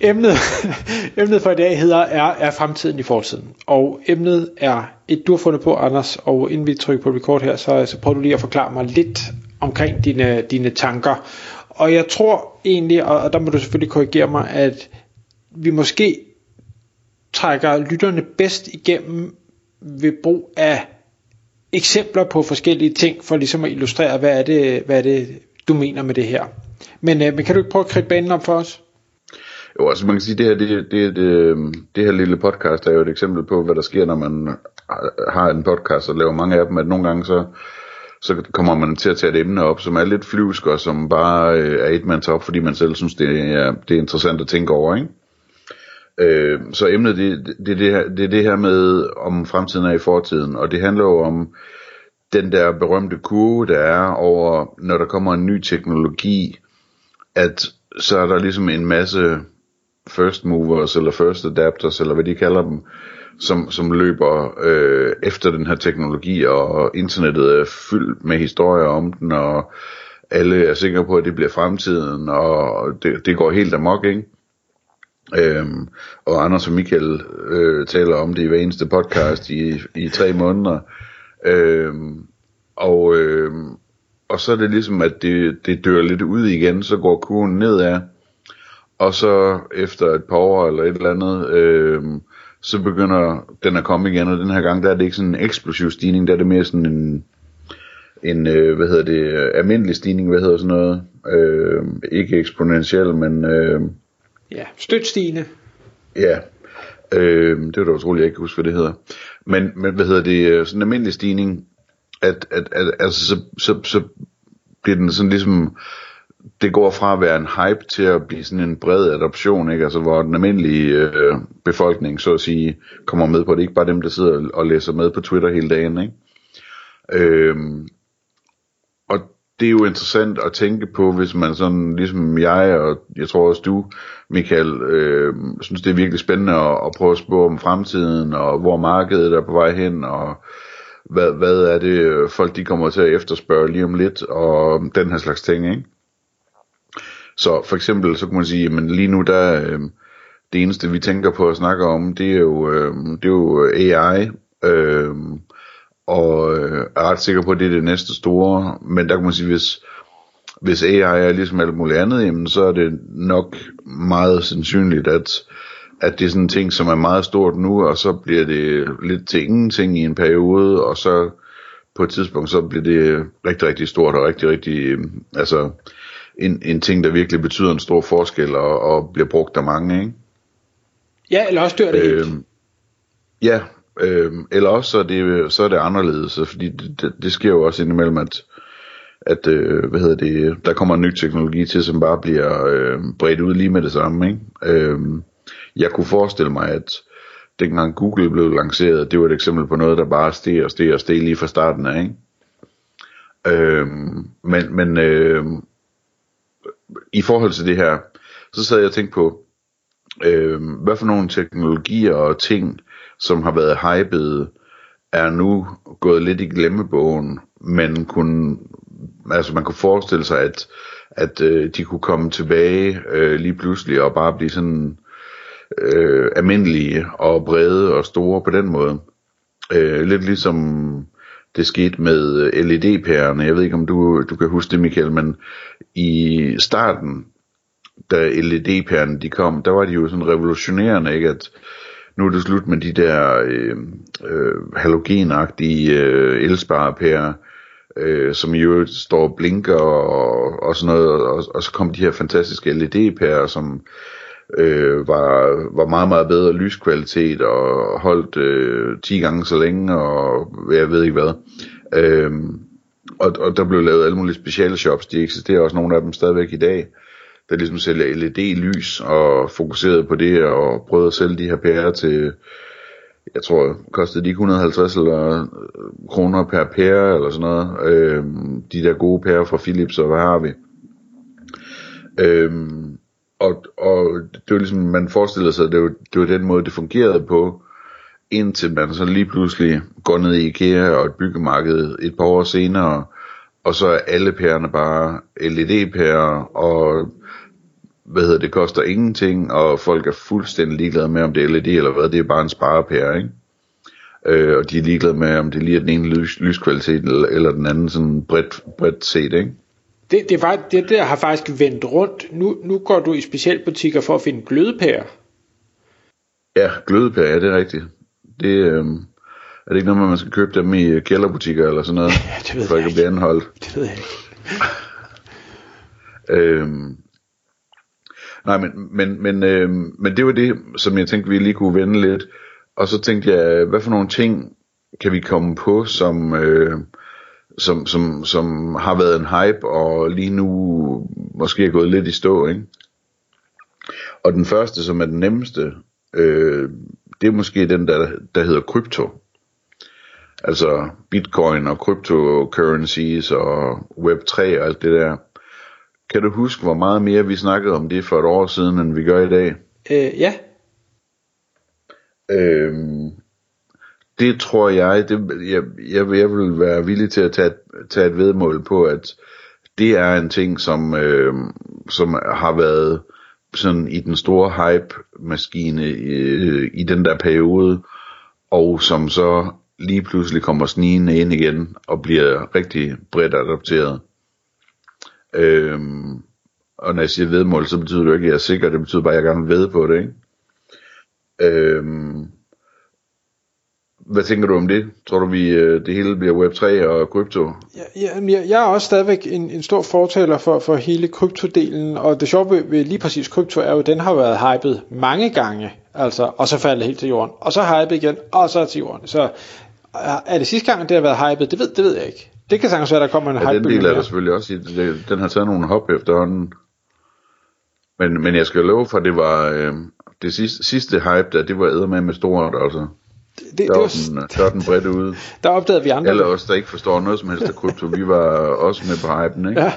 emnet, emnet for i dag hedder er, er fremtiden i fortiden. Og emnet er et, du har fundet på, Anders, og inden vi trykker på record her, så, så prøver du lige at forklare mig lidt omkring dine, dine tanker. Og jeg tror egentlig, og, og der må du selvfølgelig korrigere mig, at vi måske trækker lytterne bedst igennem ved brug af eksempler på forskellige ting, for ligesom at illustrere, hvad er det, hvad er det du mener med det her. Men, øh, men kan du ikke prøve at kridte banen op for os? Jo, altså man kan sige, det her, det, det, det, øhm, det her lille podcast er jo et eksempel på, hvad der sker, når man øh, har en podcast og laver mange af dem, at nogle gange så, så kommer man til at tage et emne op, som er lidt flyvsk og som bare øh, er et mands op, fordi man selv synes, det er, det er interessant at tænke over, ikke? Øh, så emnet, det, det, det, her, det er det her med, om fremtiden er i fortiden, og det handler jo om den der berømte kurve, der er over, når der kommer en ny teknologi, at så er der ligesom en masse first movers, eller first adapters, eller hvad de kalder dem, som, som løber øh, efter den her teknologi, og internettet er fyldt med historier om den, og alle er sikre på, at det bliver fremtiden, og det, det går helt amok, ikke? Øhm, og Anders og Michael øh, taler om det i hver eneste podcast i, i tre måneder. Øhm, og, øh, og så er det ligesom, at det, det dør lidt ud igen, så går kurven nedad. Og så efter et par år eller et eller andet, øh, så begynder den at komme igen, og den her gang, der er det ikke sådan en eksplosiv stigning, der er det mere sådan en, en øh, hvad hedder det, almindelig stigning, hvad hedder sådan noget, øh, ikke eksponentiel, men... Øh, Ja, støtstigende. Ja, øh, det var da utroligt, jeg ikke kan huske, hvad det hedder. Men, men hvad hedder det, sådan en almindelig stigning, at, at, at altså, så, så, så bliver den sådan ligesom, det går fra at være en hype til at blive sådan en bred adoption, ikke? Altså hvor den almindelige øh, befolkning, så at sige, kommer med på det. Ikke bare dem, der sidder og læser med på Twitter hele dagen, ikke? Øhm, og det er jo interessant at tænke på, hvis man sådan, ligesom jeg, og jeg tror også du, Michael, øh, synes det er virkelig spændende at, at prøve at spå om fremtiden, og hvor markedet er på vej hen, og hvad, hvad er det folk de kommer til at efterspørge lige om lidt, og den her slags ting, ikke? Så for eksempel, så kan man sige, men lige nu der, øh, det eneste vi tænker på at snakke om, det er jo, øh, det er jo AI, øh, og øh, er ret sikker på, at det er det næste store, men der kan man sige, hvis, hvis AI er ligesom alt muligt andet, jamen, så er det nok meget sandsynligt, at, at det er sådan en ting, som er meget stort nu, og så bliver det lidt til ingenting i en periode, og så på et tidspunkt, så bliver det rigtig, rigtig stort, og rigtig, rigtig, øhm, altså, en, en ting, der virkelig betyder en stor forskel, og, og bliver brugt af mange, ikke? Ja, eller også dør det øh, helt. Ja, øh, eller også så er, det, så er det anderledes, fordi det, det, det sker jo også indimellem, at at øh, hvad hedder det, der kommer en ny teknologi til, som bare bliver øh, bredt ud lige med det samme. Ikke? Øh, jeg kunne forestille mig, at dengang Google blev lanceret, det var et eksempel på noget, der bare steg og steg og steg lige fra starten af. Ikke? Øh, men men øh, i forhold til det her, så sad jeg og tænkte på, øh, hvad for nogle teknologier og ting, som har været hypede, er nu gået lidt i glemmebogen, men kunne, altså man kunne forestille sig, at, at øh, de kunne komme tilbage øh, lige pludselig og bare blive sådan øh, almindelige og brede og store på den måde. Øh, lidt ligesom det skete med øh, LED-pærerne. Jeg ved ikke, om du, du kan huske det, Michael, men i starten, da LED-pærerne de kom, der var de jo sådan revolutionerende, ikke? At nu er det slut med de der øh, øh, halogenagtige øh, elsparepærer, øh, som jo står og blinker og, og sådan noget, og, og så kom de her fantastiske LED-pærer, som øh, var, var meget, meget bedre lyskvalitet og holdt øh, 10 gange så længe, og jeg ved ikke hvad. Øh, og, og der blev lavet alle mulige speciale shops, de eksisterer også nogle af dem stadigvæk i dag, der ligesom sælger LED-lys og fokuserede på det og prøvede at sælge de her pærer til, jeg tror, kostede de ikke 150 eller, øh, kroner per pære eller sådan noget. Øh, de der gode pærer fra Philips og hvad har vi. Øh, og, og det var ligesom, man forestiller sig, at det var, det var den måde, det fungerede på, indtil man så lige pludselig går ned i IKEA og et byggemarked et par år senere, og så er alle pærerne bare LED-pærer, og hvad hedder det, koster ingenting, og folk er fuldstændig ligeglade med, om det er LED eller hvad, det er bare en sparepære, ikke? Øh, og de er ligeglade med, om det lige er den ene lys, lyskvalitet, eller, eller den anden sådan bredt, bredt set, ikke? Det, det, var, det der har faktisk vendt rundt. Nu, nu går du i specialbutikker for at finde glødepærer. Ja, glødepærer, ja, det er rigtigt. Det, øh, er det ikke noget man skal købe dem i kælderbutikker eller sådan noget? Ja, det ved for jeg ikke at blive anholdt. Det ved jeg ikke. Øhm, nej, men, men, men, øhm, men det var det, som jeg tænkte, vi lige kunne vende lidt. Og så tænkte jeg, hvad for nogle ting kan vi komme på, som, øh, som, som, som har været en hype, og lige nu måske er gået lidt i stå, ikke? Og den første, som er den nemmeste, øh, det er måske den, der, der hedder krypto. Altså bitcoin og cryptocurrencies og web3 og alt det der. Kan du huske, hvor meget mere vi snakkede om det for et år siden, end vi gør i dag? Øh, ja, Øhm, det tror jeg, det, jeg, jeg, jeg vil være villig til at tage, tage et vedmål på, at det er en ting, som, øh, som har været sådan i den store hype-maskine i, i den der periode, og som så lige pludselig kommer snigende ind igen og bliver rigtig bredt adopteret. Øh, og når jeg siger vedmål, så betyder det jo ikke, at jeg er sikker, det betyder bare, at jeg gerne vil ved på det, ikke? Øh, hvad tænker du om det? Tror du, vi øh, det hele bliver Web3 og krypto? Ja, ja, jeg, jeg er også stadigvæk en, en stor fortaler for, for hele kryptodelen, og det sjove ved, ved lige præcis krypto er jo, at den har været hypet mange gange, altså, og så falder det helt til jorden, og så hypet igen, og så til jorden. Så er det sidste gang, det har været hypet? Det ved, det ved jeg ikke. Det kan sagtens være, der kommer en Ja, den hype. del er der selvfølgelig også i. det- Den har taget nogle hop efterhånden. Men, men jeg skal love for, at det var øh, det sidste, sidste hype, der, det var eddermame med stort, altså. Det, det, Der var, den, der var den bredt ude. der opdagede vi andre. Alle os, der ikke forstår noget som helst af krypto, vi var også med på hypen, ikke? Ja.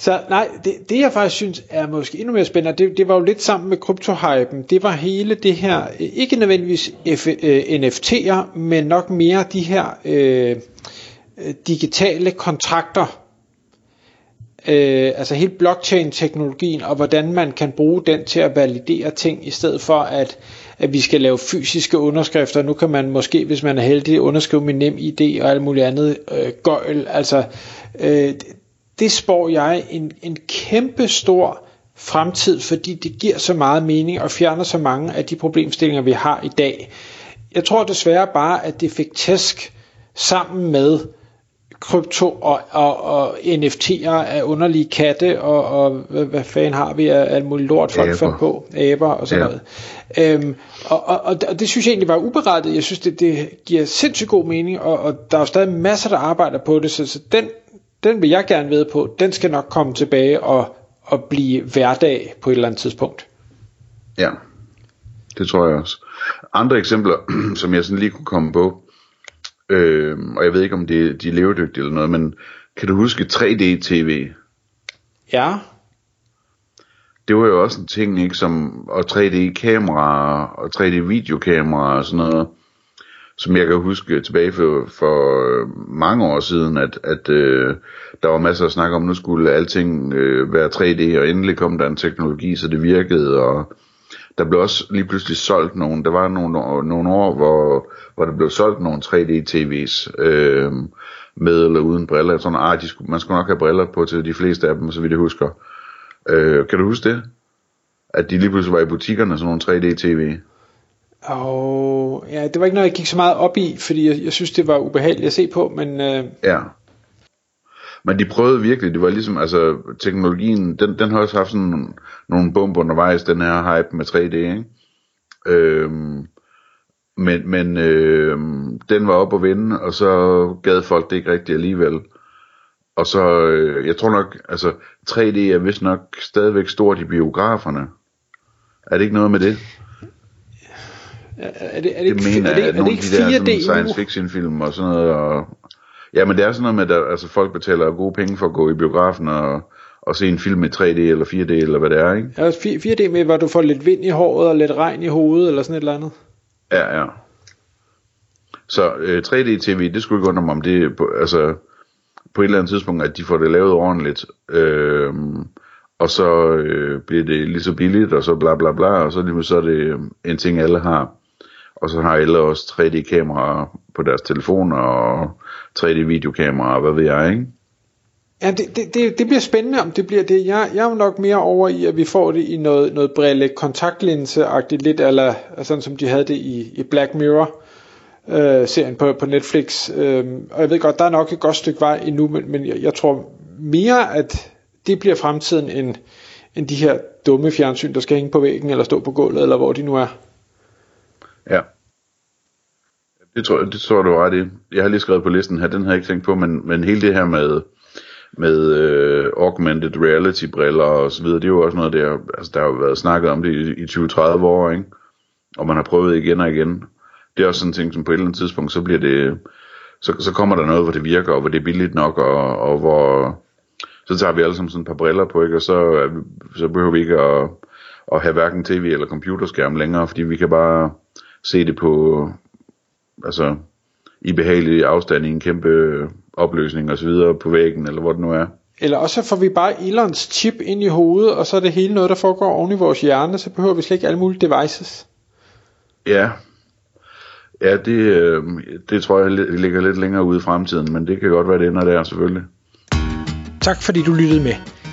Så nej, det, det jeg faktisk synes er måske endnu mere spændende, det, det var jo lidt sammen med kryptohypen, det var hele det her, ikke nødvendigvis F, øh, NFT'er, men nok mere de her øh, digitale kontrakter, øh, altså hele blockchain-teknologien, og hvordan man kan bruge den til at validere ting, i stedet for at, at vi skal lave fysiske underskrifter. Nu kan man måske, hvis man er heldig, underskrive med nem idé og alt muligt andet øh, gøjl. Altså, øh, det spår jeg en, en kæmpe stor fremtid, fordi det giver så meget mening og fjerner så mange af de problemstillinger, vi har i dag. Jeg tror desværre bare, at det fik tæsk sammen med krypto og, og, og NFT'er af underlige katte, og, og hvad, hvad fanden har vi af alt muligt lort, folk Aber. fandt på, aber og sådan Ja. noget. Øhm, og, og, og, og det synes jeg egentlig var uberettet. Jeg synes, det, det giver sindssygt god mening, og, og der er jo stadig masser, der arbejder på det, så, så den, den vil jeg gerne ved på. Den skal nok komme tilbage og, og blive hverdag på et eller andet tidspunkt. Ja, det tror jeg også. Andre eksempler, som jeg sådan lige kunne komme på, øh, og jeg ved ikke om det, de er levedygtige eller noget, men kan du huske 3D-tv? Ja, Det var jo også en ting, ikke, som, og 3D-kameraer, og 3D-videokameraer og sådan noget, som jeg kan huske tilbage for, for øh, mange år siden, at, at øh, der var masser af snak om, nu skulle alting øh, være 3D, og endelig kom der en teknologi, så det virkede, og der blev også lige pludselig solgt nogle, der var nogle, nogle år, hvor, hvor der blev solgt nogle 3D-TV's øh, med eller uden briller. Jeg tror, ah, de skulle, man skulle nok have briller på til de fleste af dem, så vidt jeg husker. Øh, kan du huske det? At de lige pludselig var i butikkerne, sådan nogle 3D-TV. og ja, det var ikke noget, jeg gik så meget op i, fordi jeg, jeg synes, det var ubehageligt at se på, men øh, Ja. Men de prøvede virkelig, det var ligesom, altså teknologien, den, den har også haft sådan nogle bump undervejs, den her hype med 3D, ikke? Øhm, men men øhm, den var op at vinde, og så gad folk det ikke rigtigt alligevel. Og så, øh, jeg tror nok, altså 3D er vist nok stadigvæk stort i biograferne. Er det ikke noget med det? Er, er det, er det, Det mener er det, jeg, er at det ikke af de der 4D sådan, science fiction film og sådan noget. Og, ja, men det er sådan noget med, at altså, folk betaler gode penge for at gå i biografen og, og se en film i 3D eller 4D eller hvad det er, ikke? Ja, 4D med, hvor du får lidt vind i håret og lidt regn i hovedet, eller sådan et eller andet. Ja, ja. Så øh, 3D-tv, det skulle ikke undre mig om det, på, altså på et eller andet tidspunkt, at de får det lavet ordentligt, øh, og så øh, bliver det lige så billigt, og så bla bla bla, og så, så er det en ting, alle har. Og så har alle også 3D-kameraer på deres telefoner, og 3D-videokameraer, hvad ved jeg, ikke? Ja, det, det, det, det bliver spændende, om det bliver det. Jeg, jeg er jo nok mere over i, at vi får det i noget, noget brille kontaktlinse-agtigt, lidt eller sådan som de havde det i, i Black Mirror. Øh, serien på, på Netflix øh, og jeg ved godt der er nok et godt stykke vej endnu men, men jeg, jeg tror mere at det bliver fremtiden end, end de her dumme fjernsyn der skal hænge på væggen eller stå på gulvet eller hvor de nu er Ja. Det tror, det tror du ret i. Jeg har lige skrevet på listen her, den har jeg ikke tænkt på, men, men hele det her med, med øh, augmented reality briller og så videre, det er jo også noget der, altså der har jo været snakket om det i, i 20-30 år, ikke? Og man har prøvet igen og igen. Det er også sådan en ting, som på et eller andet tidspunkt, så bliver det, så, så kommer der noget, hvor det virker, og hvor det er billigt nok, og, og hvor, så tager vi alle sammen sådan et par briller på, ikke? Og så, så behøver vi ikke at, at have hverken tv eller computerskærm længere, fordi vi kan bare se det på, altså, i behagelig afstand i en kæmpe opløsning og så videre på væggen, eller hvor det nu er. eller også får vi bare Elons chip ind i hovedet og så er det hele noget der foregår oven i vores hjerne så behøver vi slet ikke alle mulige devices Ja, ja det, øh, det tror jeg li- ligger lidt længere ude i fremtiden, men det kan godt være, det ender der selvfølgelig. Tak fordi du lyttede med.